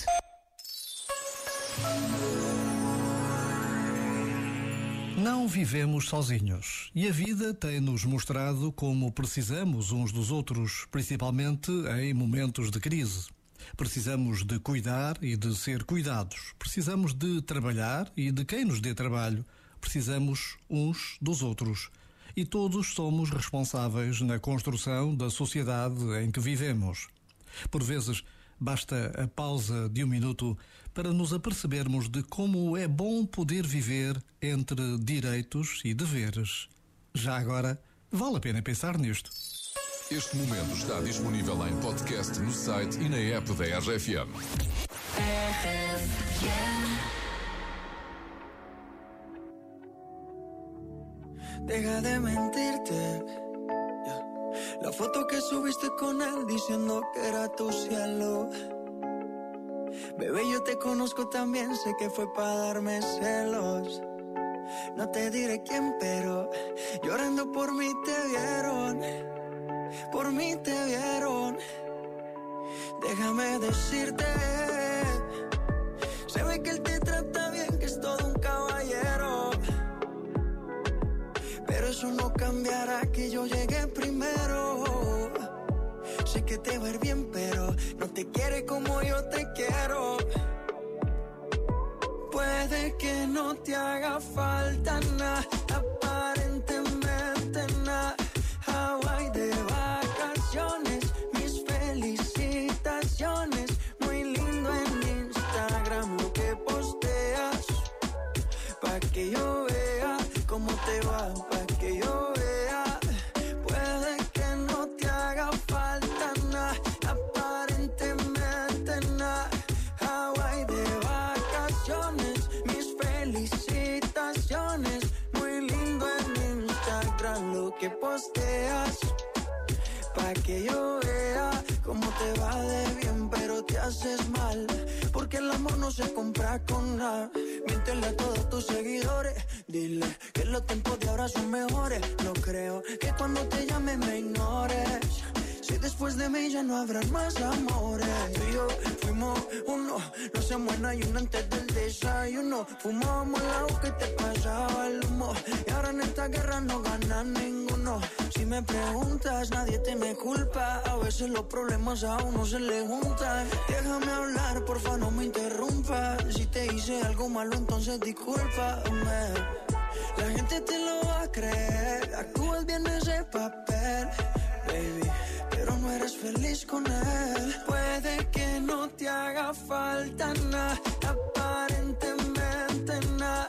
ouvinte. Não vivemos sozinhos e a vida tem-nos mostrado como precisamos uns dos outros, principalmente em momentos de crise. Precisamos de cuidar e de ser cuidados. Precisamos de trabalhar e de quem nos dê trabalho. Precisamos uns dos outros. E todos somos responsáveis na construção da sociedade em que vivemos. Por vezes, basta a pausa de um minuto para nos apercebermos de como é bom poder viver entre direitos e deveres. Já agora, vale a pena pensar nisto. Este momento está disponível em podcast no site e na app da RFM. Deja de mentirte. La foto que subiste con él diciendo que era tu cielo. Bebé, yo te conozco también, sé que fue para darme celos. No te diré quién, pero llorando por mí te vieron. Por mí te vieron. Déjame decirte. Se ve que él te trata bien, que es todo un caballero. Pero eso no cambiará que yo llegué primero. Sé que te va bien, pero no te quiere como yo te quiero. Puede que no te haga falta nada, aparentemente nada. Hawaii de vacaciones, mis felicitaciones. Muy lindo en Instagram lo que posteas. Pa' que yo vea cómo te va, que posteas. Pa' que yo vea cómo te va de bien, pero te haces mal. Porque el amor no se compra con nada. Miéntele a todos tus seguidores. Dile que los tiempos de ahora son mejores. No creo que cuando te llame me ignores. Si después de mí ya no habrán más amores. Tú y yo fuimos uno, no se muera y uno antes del desayuno. Fumábamos el agua que te pasaba el humo. Y ahora en esta guerra no gana ninguno. Si me preguntas, nadie te me culpa. A veces los problemas a uno se le juntan. Déjame hablar, porfa, no me interrumpas. Si te hice algo malo, entonces discúlpame. La gente te lo va a creer. Actúas bien ese papel, Pero no eres feliz con él. Puede que no te haga falta nada, aparentemente nada.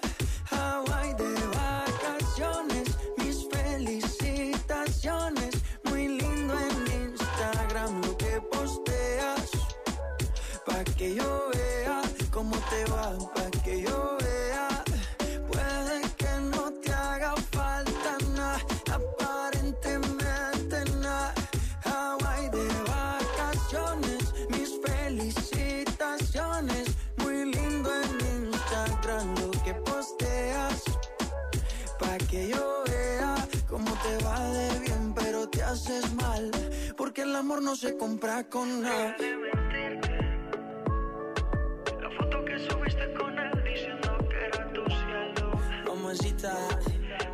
Hawaii de vacaciones, mis felicitaciones. Muy lindo en Instagram lo que posteas. Pa' que yo vea cómo te va, pa' que yo vea cómo te va de bien, pero te haces mal. Porque el amor no se compra con nada. La foto que subiste con él diciendo que era tu cielo. Mamacita.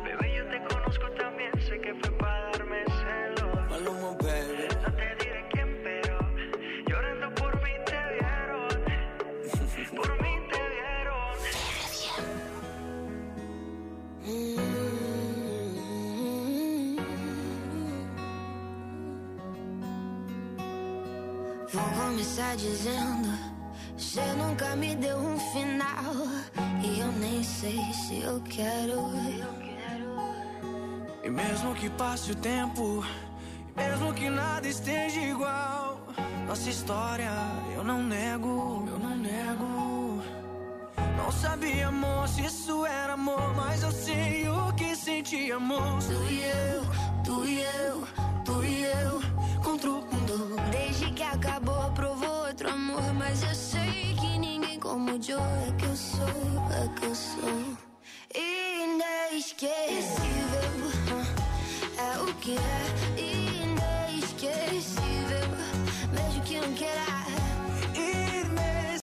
Bebé, yo te conozco también, sé que fue para darme celos. Maluma, baby. No te Vou começar dizendo: Você nunca me deu um final. E eu nem sei se eu quero. E mesmo que passe o tempo, mesmo que nada esteja igual, nossa história eu não nego, eu não nego. Não sabia, amor, se isso era amor, mas eu sei o que senti, amor. Tu e eu, tu e eu, tu e eu, contra o mundo. Desde que so